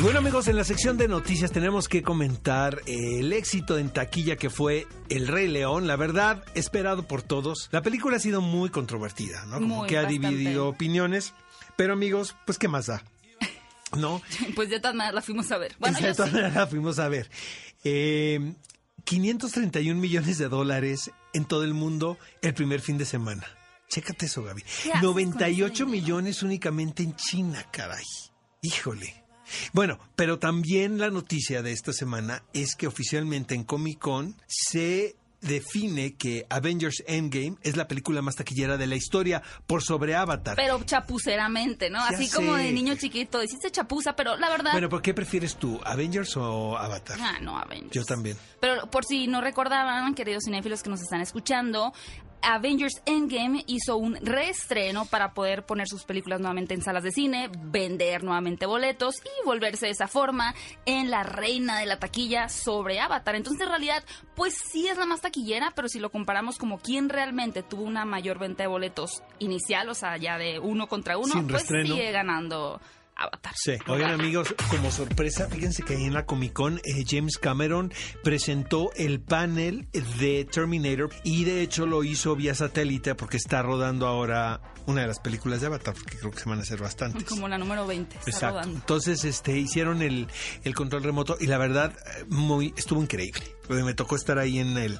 Y bueno amigos, en la sección de noticias tenemos que comentar el éxito en taquilla que fue El Rey León, la verdad, esperado por todos. La película ha sido muy controvertida, ¿no? Como Muy, que ha bastante. dividido opiniones, pero amigos, pues qué más da, ¿no? Pues de todas maneras la fuimos a ver. Bueno, de todas sí. maneras la fuimos a ver. Eh, 531 millones de dólares en todo el mundo el primer fin de semana. Chécate eso, Gaby. ¿Qué haces con 98 ese dinero? millones únicamente en China, caray. Híjole. Bueno, pero también la noticia de esta semana es que oficialmente en Comic Con se define que Avengers Endgame es la película más taquillera de la historia por sobre Avatar. Pero chapuceramente, ¿no? Ya Así como de niño chiquito. Hiciste chapuza, pero la verdad... bueno, ¿por qué prefieres tú, Avengers o Avatar? Ah, no, Avengers. Yo también. Pero por si no recordaban, queridos cinéfilos que nos están escuchando, Avengers Endgame hizo un reestreno para poder poner sus películas nuevamente en salas de cine, vender nuevamente boletos y volverse de esa forma en la reina de la taquilla sobre Avatar. Entonces, en realidad, pues sí es la más taquillera, pero si lo comparamos como quién realmente tuvo una mayor venta de boletos inicial, o sea, ya de uno contra uno, Sin pues sigue ganando Avatar. Sí, oigan amigos, como sorpresa, fíjense que ahí en la Comic Con eh, James Cameron presentó el panel de Terminator y de hecho lo hizo vía satélite porque está rodando ahora una de las películas de Avatar, porque creo que se van a hacer bastantes. Como la número 20. Está Exacto. rodando. Entonces, este, hicieron el, el control remoto y la verdad, muy, estuvo increíble. Me tocó estar ahí en el,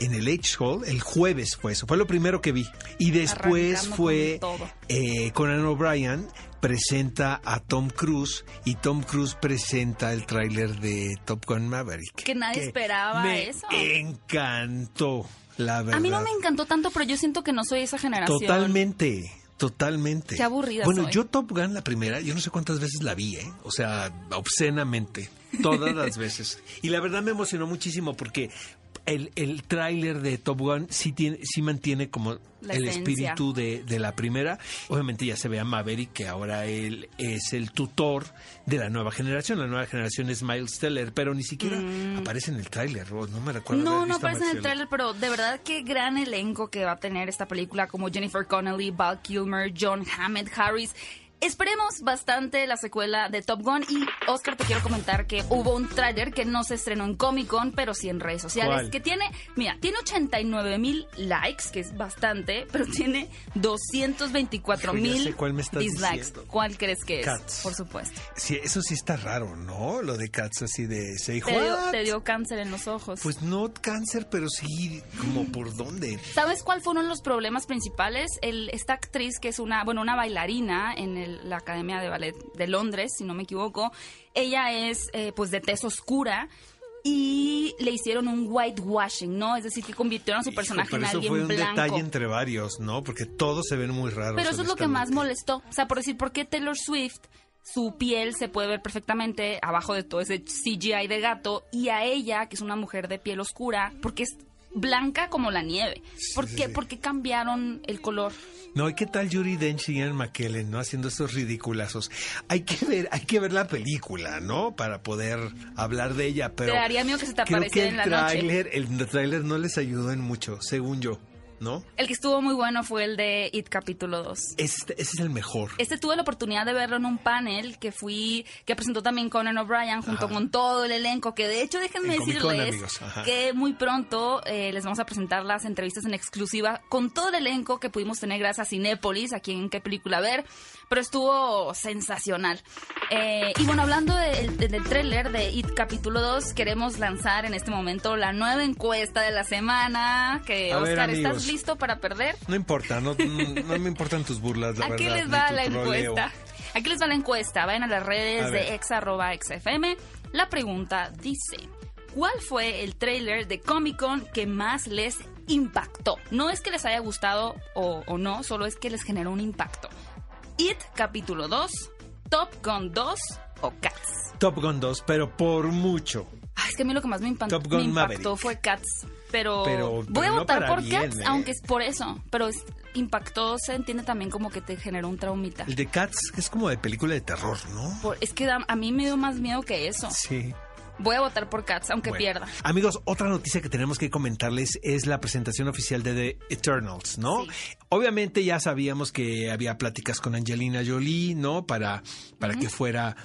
en el H Hall, el jueves fue eso, fue lo primero que vi. Y después Arrancando fue con eh, Conan O'Brien presenta a Tom Cruise y Tom Cruise presenta el tráiler de Top Gun Maverick. Que nadie esperaba me eso. encantó, la verdad. A mí no me encantó tanto, pero yo siento que no soy esa generación. Totalmente, totalmente. Qué aburrida Bueno, soy. yo Top Gun, la primera, yo no sé cuántas veces la vi, ¿eh? O sea, obscenamente. Todas las veces. Y la verdad me emocionó muchísimo porque el, el tráiler de Top Gun sí, tiene, sí mantiene como La el esencia. espíritu de, de la primera. Obviamente ya se ve a Maverick, que ahora él es el tutor de la nueva generación. La nueva generación es Miles Teller, pero ni siquiera aparece en el tráiler. No me recuerdo. Mm. No, no aparece en el tráiler, pero de verdad qué gran elenco que va a tener esta película como Jennifer Connelly, Val Kilmer, John Hammond, Harris. Esperemos bastante la secuela de Top Gun y Oscar te quiero comentar que hubo un tráiler que no se estrenó en Comic Con pero sí en redes sociales ¿Cuál? que tiene, mira, tiene 89 mil likes que es bastante, pero tiene 224 Hijo, ya mil dislikes. diciendo. ¿Cuál crees que es? Cats. Por supuesto. Sí, eso sí está raro, ¿no? Lo de Cats así de Te dio, te dio cáncer en los ojos. Pues no cáncer, pero sí como por dónde. ¿Sabes cuál fue uno de los problemas principales? El, esta actriz que es una, bueno, una bailarina en el- la Academia de Ballet de Londres, si no me equivoco, ella es eh, pues de tez oscura y le hicieron un whitewashing, ¿no? Es decir, que convirtieron a su Hijo, personaje pero en eso alguien fue un blanco. detalle entre varios, ¿no? Porque todos se ven muy raros. Pero eso es lo que más molestó. O sea, por decir, ¿por qué Taylor Swift, su piel se puede ver perfectamente abajo de todo ese CGI de gato, y a ella, que es una mujer de piel oscura, porque es blanca como la nieve? ¿Por Sí, qué, sí. ¿Por qué cambiaron el color? No, ¿y qué tal Yuri Dench y Ian McKellen, no? Haciendo estos ridiculazos. Hay que ver, hay que ver la película, ¿no? Para poder hablar de ella, pero... Te daría miedo que se te apareciera en la noche. tráiler, el tráiler no les ayudó en mucho, según yo, ¿no? El que estuvo muy bueno fue el de It capítulo 2. Este, ese es el mejor. Este tuve la oportunidad de verlo en un panel que fui, que presentó también Conan O'Brien junto Ajá. con todo el elenco, que de hecho déjenme decirles que muy pronto eh, les vamos a presentar las entrevistas en exclusiva con todo el elenco que pudimos tener gracias a Cinépolis, aquí en qué película ver, pero estuvo sensacional. Eh, y bueno, hablando del, del tráiler de It capítulo 2, queremos lanzar en este momento la nueva encuesta de la semana, que A ver, Oscar, ¿estás. Listo para perder? No importa, no, no, no me importan tus burlas, la Aquí verdad. les va la troleo. encuesta. Aquí les va la encuesta. Vayan a las redes A de ex arroba XFM. La pregunta dice: ¿Cuál fue el trailer de Comic Con que más les impactó? No es que les haya gustado o, o no, solo es que les generó un impacto. It, capítulo 2, Top Gun 2 o Cats. Top Gun 2, pero por mucho. Ah, es que a mí lo que más me, impa- me impactó Maverick. fue Cats. Pero, Pero- voy pero a votar por bien, Cats, ¿eh? aunque es por eso. Pero es- impactó se entiende también como que te generó un traumita. El de Cats es como de película de terror, ¿no? Por- es que a mí me dio más miedo que eso. Sí. Voy a votar por Cats, aunque Bueno. pierda. Amigos, otra noticia que tenemos que comentarles es la presentación oficial de The Eternals, ¿no? Sí. Obviamente ya sabíamos que había pláticas con Angelina Jolie, ¿no? Para, para que fuera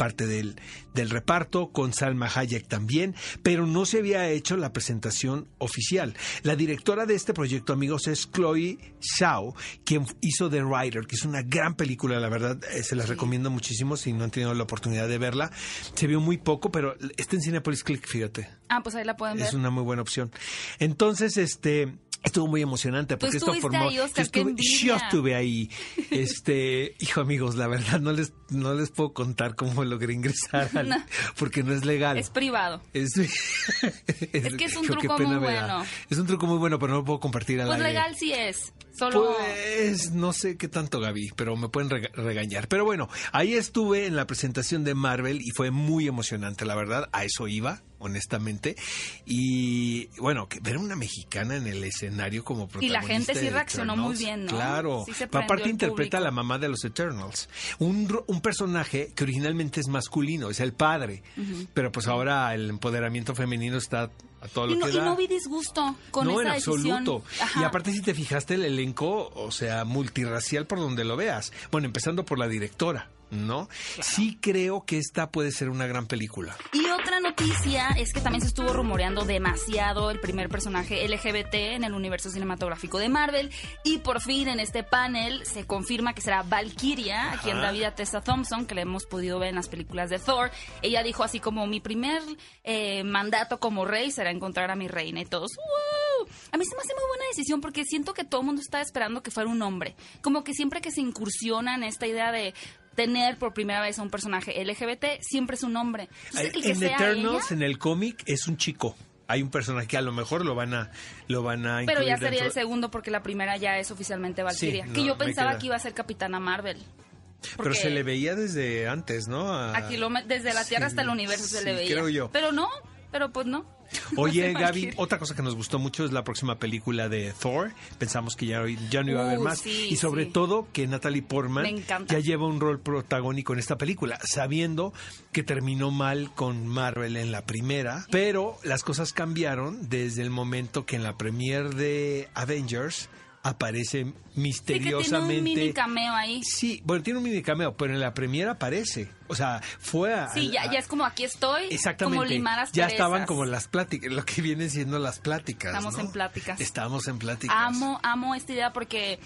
parte del, del reparto, con Salma Hayek también, pero no se había hecho la presentación oficial. La directora de este proyecto, amigos, es Chloe Zhao, quien hizo The Rider, que es una gran película, la verdad, eh, se las recomiendo muchísimo si no han tenido la oportunidad de verla. Se vio muy poco, pero está en Cinepolis Click, fíjate. Ah, pues ahí la pueden ver. Es una muy buena opción. Entonces, este... Estuvo muy emocionante porque esto formó. Ahí, Oscar, yo, estuve, yo, estuve, ahí. Este, hijo amigos, la verdad no les no les puedo contar cómo logré ingresar al, no. porque no es legal. Es privado. Es, es que es un truco muy bueno. Es un truco muy bueno, pero no lo puedo compartir al Pues aire. legal sí es. Solo... Pues no sé qué tanto, Gaby, pero me pueden rega regañar. Pero bueno, ahí estuve en la presentación de Marvel y fue muy emocionante, la verdad. A eso iba, honestamente. Y bueno, que ver a una mexicana en el escenario como protagonista. Y la gente sí reaccionó Eternals, muy bien, ¿no? Claro. Sí se Aparte interpreta a la mamá de los Eternals. Un, un personaje que originalmente es masculino, es el padre. Uh -huh. Pero pues ahora el empoderamiento femenino está a todo lo y no, que da. Y no vi disgusto con no, esa en absoluto. Decisión. Y aparte, si te fijaste, el elenco, o sea, multirracial por donde lo veas. Bueno, empezando por la directora. ¿no? Claro. Sí creo que esta puede ser una gran película. Y otra noticia es que también se estuvo rumoreando demasiado el primer personaje LGBT en el universo cinematográfico de Marvel y por fin en este panel se confirma que será Valkyria, a quien da vida a Tessa Thompson, que le hemos podido ver en las películas de Thor. Ella dijo así como mi primer eh, mandato como rey será encontrar a mi reina y todos. ¡Wow! A mí se me hace muy buena decisión porque siento que todo el mundo está esperando que fuera un hombre. Como que siempre que se incursiona en esta idea de tener por primera vez a un personaje LGBT, siempre es un hombre. Entonces, el que en sea Eternals, ella, en el cómic, es un chico. Hay un personaje que a lo mejor lo van a lo van a Pero ya sería dentro- el segundo porque la primera ya es oficialmente Valkyria. Sí, que no, yo pensaba que iba a ser Capitana Marvel. Pero se le veía desde antes, ¿no? A- desde la Tierra Sí, hasta el universo se le veía. creo yo. Pero no, pero pues no. Oye, No Gaby, otra cosa que nos gustó mucho es la próxima película de Thor. Pensamos que ya, ya no iba a haber Uh, más. sí, y sobre sí. todo que Natalie Portman ya lleva un rol protagónico en esta película, sabiendo que terminó mal con Marvel en la primera. Pero las cosas cambiaron desde el momento que en la premier de Avengers aparece Sí, que tiene un misteriosamente. mini cameo ahí. Sí, bueno, tiene un mini cameo, pero en la premier aparece. O sea, fue a. Sí, ya, a- ya es como aquí estoy. Exactamente. Como limar ya asperezas. estaban como las pláticas, lo que vienen siendo las pláticas. Estamos ¿no? en pláticas. Estamos en pláticas. Amo, amo esta idea porque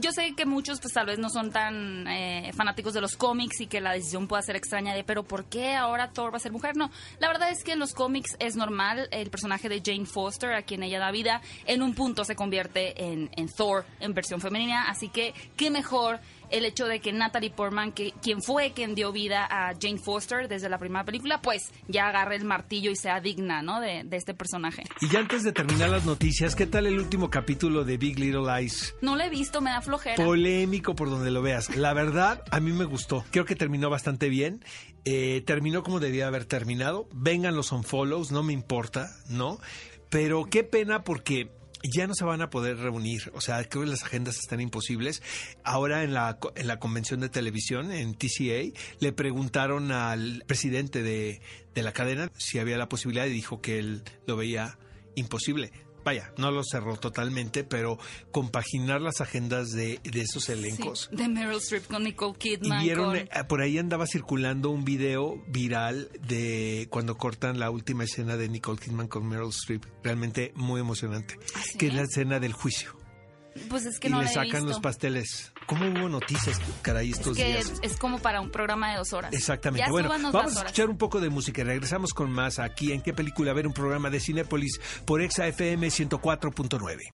yo sé que muchos pues tal vez no son tan eh, fanáticos de los cómics y que la decisión pueda ser extraña de pero ¿por qué ahora Thor va a ser mujer? No, la verdad es que en los cómics es normal, el personaje de Jane Foster, a quien ella da vida, en un punto se convierte en, en Thor en versión femenina, así que qué mejor el hecho de que Natalie Portman, que, quien fue quien dio vida a Jane Foster desde la primera película, pues ya agarre el martillo y sea digna, ¿no? De, de este personaje. Y ya antes de terminar las noticias, ¿qué tal el último capítulo de Big Little Lies? No lo he visto, me da flojera. Polémico por donde lo veas. La verdad, a mí me gustó. Creo que terminó bastante bien. Eh, terminó como debía haber terminado. Vengan los unfollows, no me importa, ¿no? Pero qué pena porque ya no se van a poder reunir. O sea, creo que las agendas están imposibles. Ahora en la, en la convención de televisión, en TCA, le preguntaron al presidente de, de la cadena si había la posibilidad y dijo que él lo veía imposible. Vaya, no lo cerró totalmente, pero compaginar las agendas de, de esos elencos. Sí, de Meryl Streep con Nicole Y Kidman. vieron, con- eh, por ahí andaba circulando un video viral de cuando cortan la última escena de Nicole Kidman con Meryl Streep. Realmente muy emocionante. ¿Ah, sí? Que es la escena del juicio. Pues es que y no le la he sacan visto. los pasteles. ¿Cómo hubo noticias, caray, Es estos que días? es, es como para un programa de dos horas. Exactamente. Ya bueno, vamos a escuchar un poco de música y regresamos con más aquí en qué película ver un programa de Cinépolis por Exa FM 104.9.